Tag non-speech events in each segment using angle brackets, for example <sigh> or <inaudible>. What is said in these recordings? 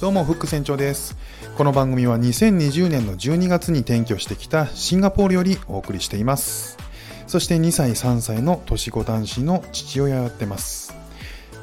どうもフック船長です。この番組は2020年の12月に転居してきたシンガポールよりお送りしています。そして2歳3歳の年子男子の父親をやってます。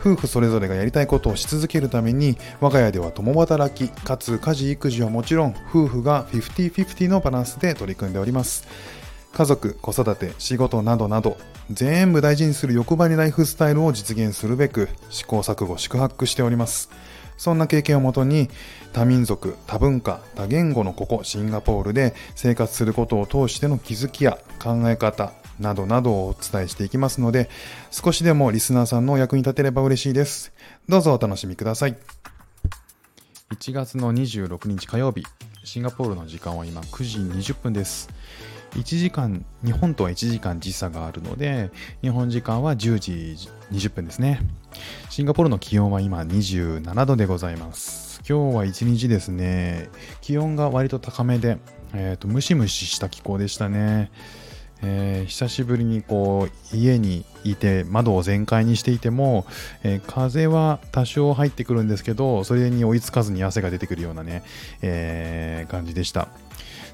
夫婦それぞれがやりたいことをし続けるために我が家では共働きかつ家事育児はもちろん夫婦が50-50のバランスで取り組んでおります。家族、子育て、仕事などなど、全部大事にする欲張りライフスタイルを実現するべく、試行錯誤、宿泊しております。そんな経験をもとに、多民族、多文化、多言語のここ、シンガポールで生活することを通しての気づきや考え方、などなどをお伝えしていきますので、少しでもリスナーさんのお役に立てれば嬉しいです。どうぞお楽しみください。1月の26日火曜日、シンガポールの時間は今9時20分です。1時間、日本とは1時間時差があるので、日本時間は10時20分ですね。シンガポールの気温は今27度でございます。今日は一日ですね、気温が割と高めで、えーと、ムシムシした気候でしたね。えー、久しぶりにこう家にいて窓を全開にしていても、えー、風は多少入ってくるんですけどそれに追いつかずに汗が出てくるようなね、えー、感じでした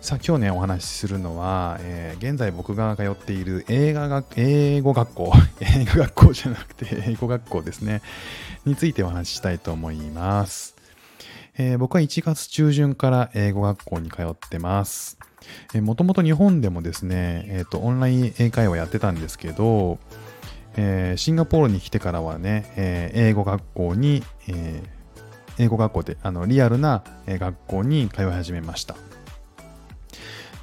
さあ今日ねお話しするのは、えー、現在僕が通っている映画学英語学校 <laughs> 映画学校じゃなくて英語学校ですね。についてお話ししたいと思います、えー、僕は1月中旬から英語学校に通ってます。もともと日本でもですね、えーと、オンライン英会話やってたんですけど、えー、シンガポールに来てからはね、えー、英語学校に、えー、英語学校であのリアルな学校に通い始めました。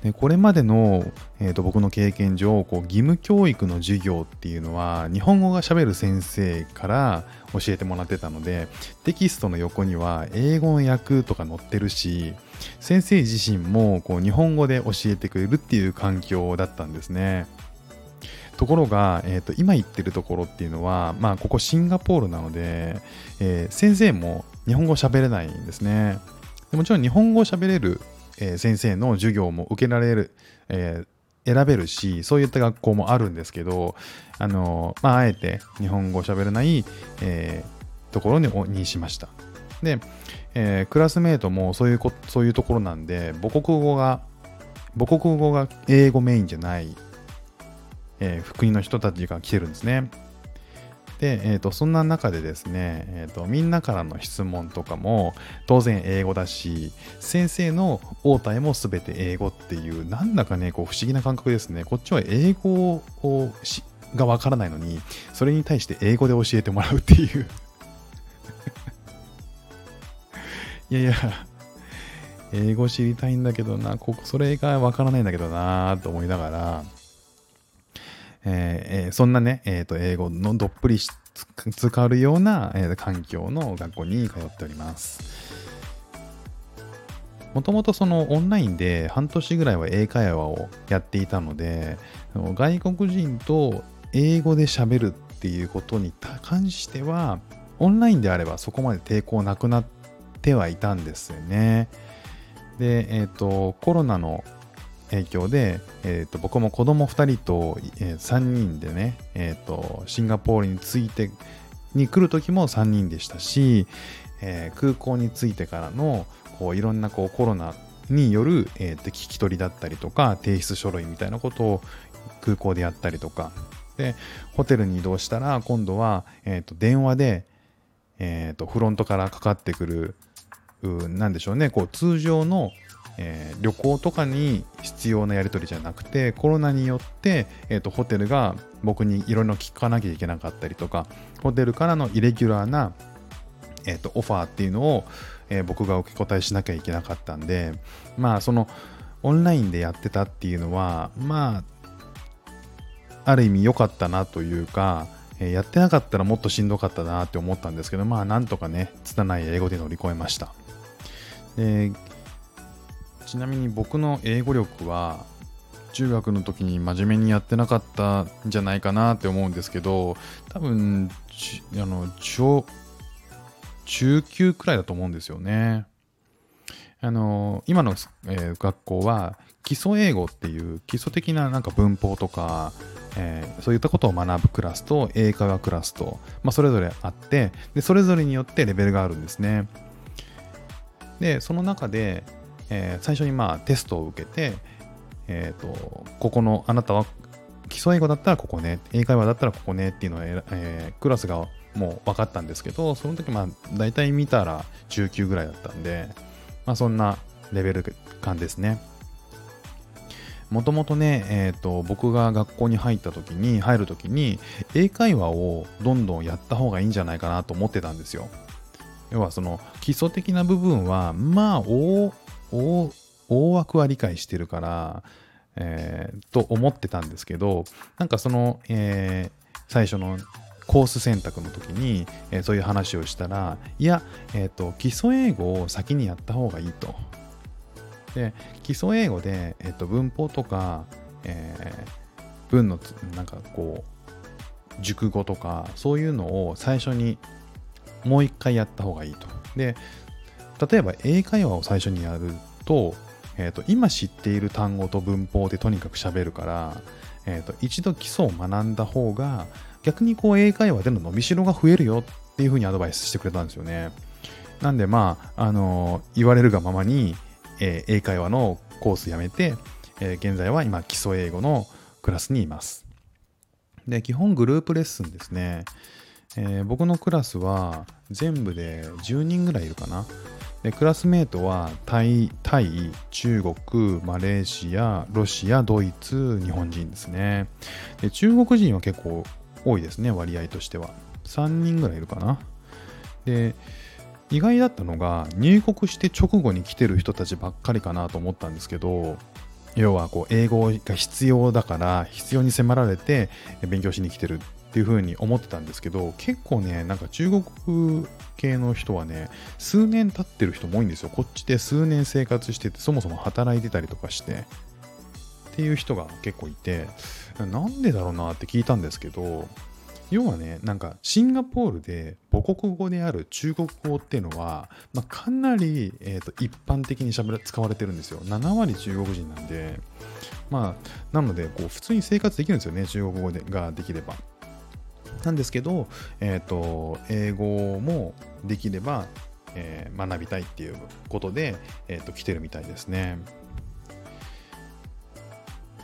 でこれまでの、えーと、僕の経験上こう義務教育の授業っていうのは日本語がしゃべる先生から教えてもらってたのでテキストの横には英語の訳とか載ってるし先生自身もこう日本語で教えてくれるっていう環境だったんですね。ところが、えーと、今言ってるところっていうのは、まあ、ここシンガポールなので、えー、先生も日本語喋れないんですね。もちろん日本語喋れるえ、先生の授業も受けられる、えー、選べるし、そういった学校もあるんですけど、あのまあ、あえて日本語を喋れない、えー、ところににしました。で、えー、クラスメートもそういうこそういうところなんで、母国語が、母国語が英語メインじゃない、えー、国の人たちが来てるんですね。で、えーと、そんな中でですね、えーと、みんなからの質問とかも当然英語だし先生の応対も全て英語っていうなんだかねこう不思議な感覚ですね。こっちは英語をがわからないのにそれに対して英語で教えてもらうっていう。<laughs> いやいや英語知りたいんだけどなここそれがわからないんだけどなと思いながらえー、そんなね、えー、と英語のどっぷり使わるような、えー、環境の学校に通っております。もともとそのオンラインで半年ぐらいは英会話をやっていたので、外国人と英語で喋るっていうことに関しては、オンラインであればそこまで抵抗なくなってはいたんですよね。で、えっ、ー、と、コロナの影響で、えーと、僕も子供2人と、えー、3人でね、えーと、シンガポールに着いてに来る時も3人でしたし、えー、空港に着いてからのこういろんなこうコロナによる、えーと、聞き取りだったりとか提出書類みたいなことを空港でやったりとか。でホテルに移動したら今度は、えー、と電話で、えー、とフロントからかかってくるなんでしょうね。こう通常のえー、旅行とかに必要なやり取りじゃなくてコロナによって、えーと、ホテルが僕にいろいろ聞かなきゃいけなかったりとかホテルからのイレギュラーな、えーと、オファーっていうのを、えー、僕が受け答えしなきゃいけなかったんでまあそのオンラインでやってたっていうのはまあある意味良かったなというか、えー、やってなかったらもっとしんどかったなって思ったんですけどまあなんとかね拙い英語で乗り越えました。でちなみに僕の英語力は中学の時に真面目にやってなかったんじゃないかなって思うんですけど多分あの中中級くらいだと思うんですよね。あの今の、えー、学校は基礎英語っていう基礎的ななんか文法とか、えー、そういったことを学ぶクラスと英会話クラスと、まあ、それぞれあってでそれぞれによってレベルがあるんですね。で、その中で、えー、最初にまあテストを受けて、えっ、ー、と、ここの、あなたは基礎英語だったらここね、英会話だったらここねっていうのを、えー、クラスがもう分かったんですけど、その時まあ大体見たら19ぐらいだったんで、まあそんなレベル感ですね。もともとね、えーと、僕が学校に入った時に入る時に英会話をどんどんやった方がいいんじゃないかなと思ってたんですよ。要はその基礎的な部分はまあ大大枠は理解してるから、えー、と思ってたんですけどなんかその、えー、最初のコース選択の時に、えー、そういう話をしたらいや、えーと基礎英語を先にやった方がいいと。で基礎英語で、えっと、文法とか、えー、文のなんかこう熟語とかそういうのを最初にもう一回やった方がいいと。で例えば英会話を最初にやると,、えーと、今知っている単語と文法でとにかく喋るから、えーと、一度基礎を学んだ方が逆にこう英会話での伸びしろが増えるよっていうふうにアドバイスしてくれたんですよね。なんでまあ、あのー、言われるがままにえー、英会話のコースやめて、えー、現在は今基礎英語のクラスにいます。で、基本グループレッスンですね。えー、僕のクラスは全部で10人ぐらいいるかな。でクラスメートはタイ、タイ、中国、マレーシア、ロシア、ドイツ、日本人ですね。で中国人は結構多いですね、割合としては。3人ぐらいいるかな。で、意外だったのが入国して直後に来てる人たちばっかりかなと思ったんですけど要はこう英語が必要だから必要に迫られて勉強しに来てるっていう風に思ってたんですけど結構ねなんか中国系の人はね数年経ってる人も多いんですよこっちで数年生活しててそもそも働いてたりとかしてっていう人が結構いてなんでだろうなって聞いたんですけど要はね、なんかシンガポールで母国語である中国語っていうのは、まあ、かなり、えーと、一般的にしゃべ使われてるんですよ。7割中国人なんで、まあ、なのでこう普通に生活できるんですよね、中国語でができれば。なんですけど、えっ、ー、と、英語もできれば、えー、学びたいっていうことで、えっ、ー、と、来てるみたいですね。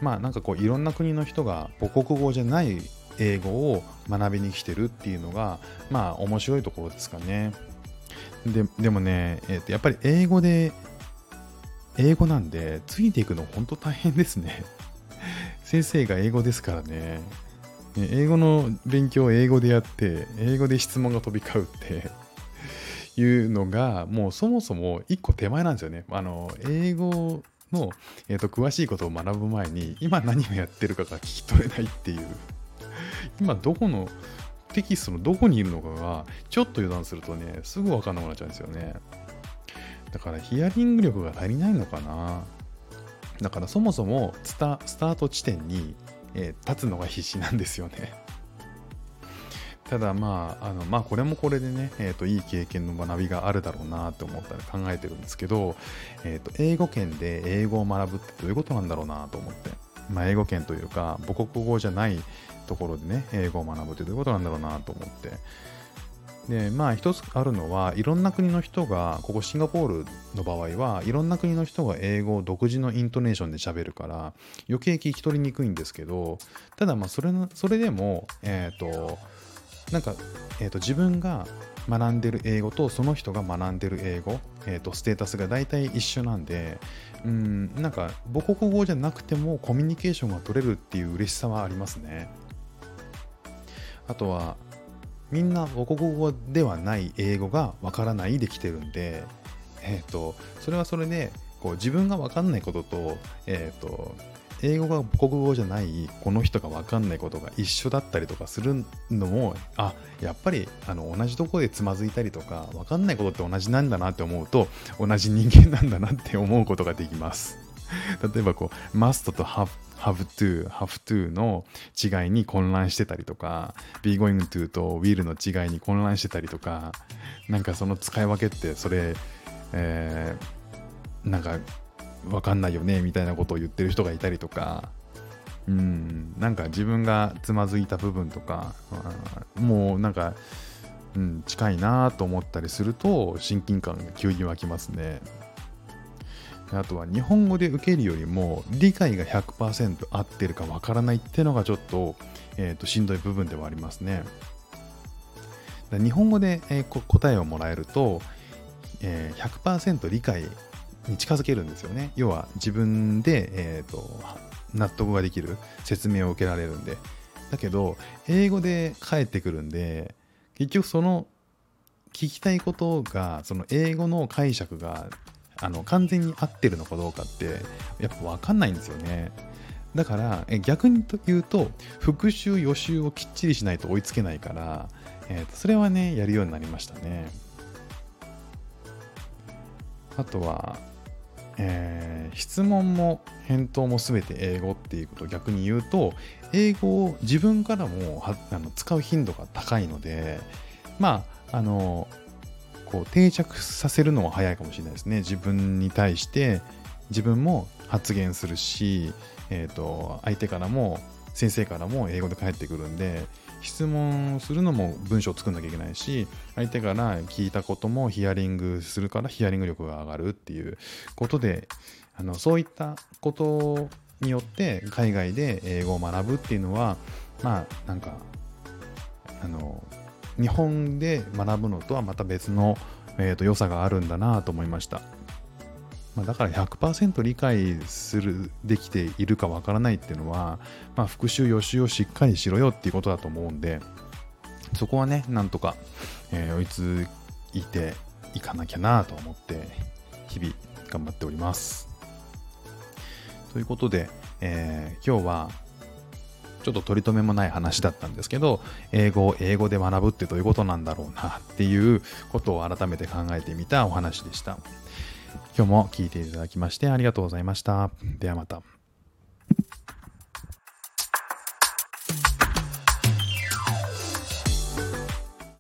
まあなんかこういろんな国の人が母国語じゃない英語を学びに来てるっていうのがまあ面白いところですかね。ででもね、えー、とやっぱり英語で英語なんでついていくの本当大変ですね。<laughs> 先生が英語ですからね。英語の勉強を英語でやって英語で質問が飛び交うって <laughs> いうのがもうそもそも一個手前なんですよね。あの英語の、えーと詳しいことを学ぶ前に今何をやってるかが聞き取れないっていう。今どこのテキストのどこにいるのかがちょっと油断するとねすぐ分かんなくなっちゃうんですよね。だからヒアリング力が足りないのかな。だからそもそもスタート地点に、えー、立つのが必死なんですよね <laughs> ただまあ、あのまあこれもこれでね、えーと、いい経験の学びがあるだろうなと思ったら考えてるんですけど、えーと英語圏で英語を学ぶってどういうことなんだろうなと思って。まあ、英語圏というか母国語じゃないところでね英語を学ぶってどういうことなんだろうなと思ってでまあ一つあるのはいろんな国の人がここシンガポールの場合はいろんな国の人が英語を独自のイントネーションで喋るから余計聞き取りにくいんですけどただまあそれそれでもえっ、ー、となんか、えーと、自分が学んでる英語とその人が学んでる英語、えーとステータスが大体一緒なんでうんなんか母国語じゃなくてもコミュニケーションが取れるっていう嬉しさはありますね。あとはみんな母国語ではない英語がわからないで来てるんでえ、ー、とそれはそれでこう自分がわかんないこととえ、ー、と英語が母国語じゃないこの人が分かんないことが一緒だったりとかするのもあやっぱりあの同じとこでつまずいたりとか分かんないことって同じなんだなって思うと同じ人間なんだなって思うことができます。<laughs> 例えばこう must と have, have to have to の違いに混乱してたりとか be going to と will の違いに混乱してたりとかなんかその使い分けってそれえー、なんか分かんないよねみたいなことを言ってる人がいたりとかうんなんか自分がつまずいた部分とかもうなんかうん、近いなと思ったりすると親近感が急に湧きますね。あとは日本語で受けるよりも理解が100%合ってるかわからないっていうのがちょっと,、えー、としんどい部分ではありますね。日本語で、えー、答えをもらえると、えー、100%理解に近づけるんですよね。要は自分で、えーと、納得ができる説明を受けられるんで。だけど、英語で返ってくるんで、結局その聞きたいことが、その英語の解釈があの完全に合ってるのかどうかって、やっぱ分かんないんですよね。だから逆に言うと復習予習をきっちりしないと追いつけないから、えー、とそれはねやるようになりましたねあとはえー、質問も返答も全て英語っていうことを逆に言うと英語を自分からもあの使う頻度が高いのでまああのこう定着させるのは早いかもしれないですね。自分に対して自分も発言するし、えーと相手からも先生からも英語で返ってくるんで質問するのも文章を作んなきゃいけないし相手から聞いたこともヒアリングするからヒアリング力が上がるっていうことであのそういったことによって海外で英語を学ぶっていうのはまあなんかあの日本で学ぶのとはまた別の、えーと良さがあるんだなと思いました。まあ、だから100%理解するできているかわからないっていうのは、まあ、復習予習をしっかりしろよっていうことだと思うんでそこはねなんとか、えー、追いついていかなきゃなと思って日々頑張っておりますということで、えー、今日はちょっと取り留めもない話だったんですけど、英語を英語で学ぶってどういうことなんだろうなっていうことを改めて考えてみたお話でした。今日も聞いていただきましてありがとうございました。ではまた。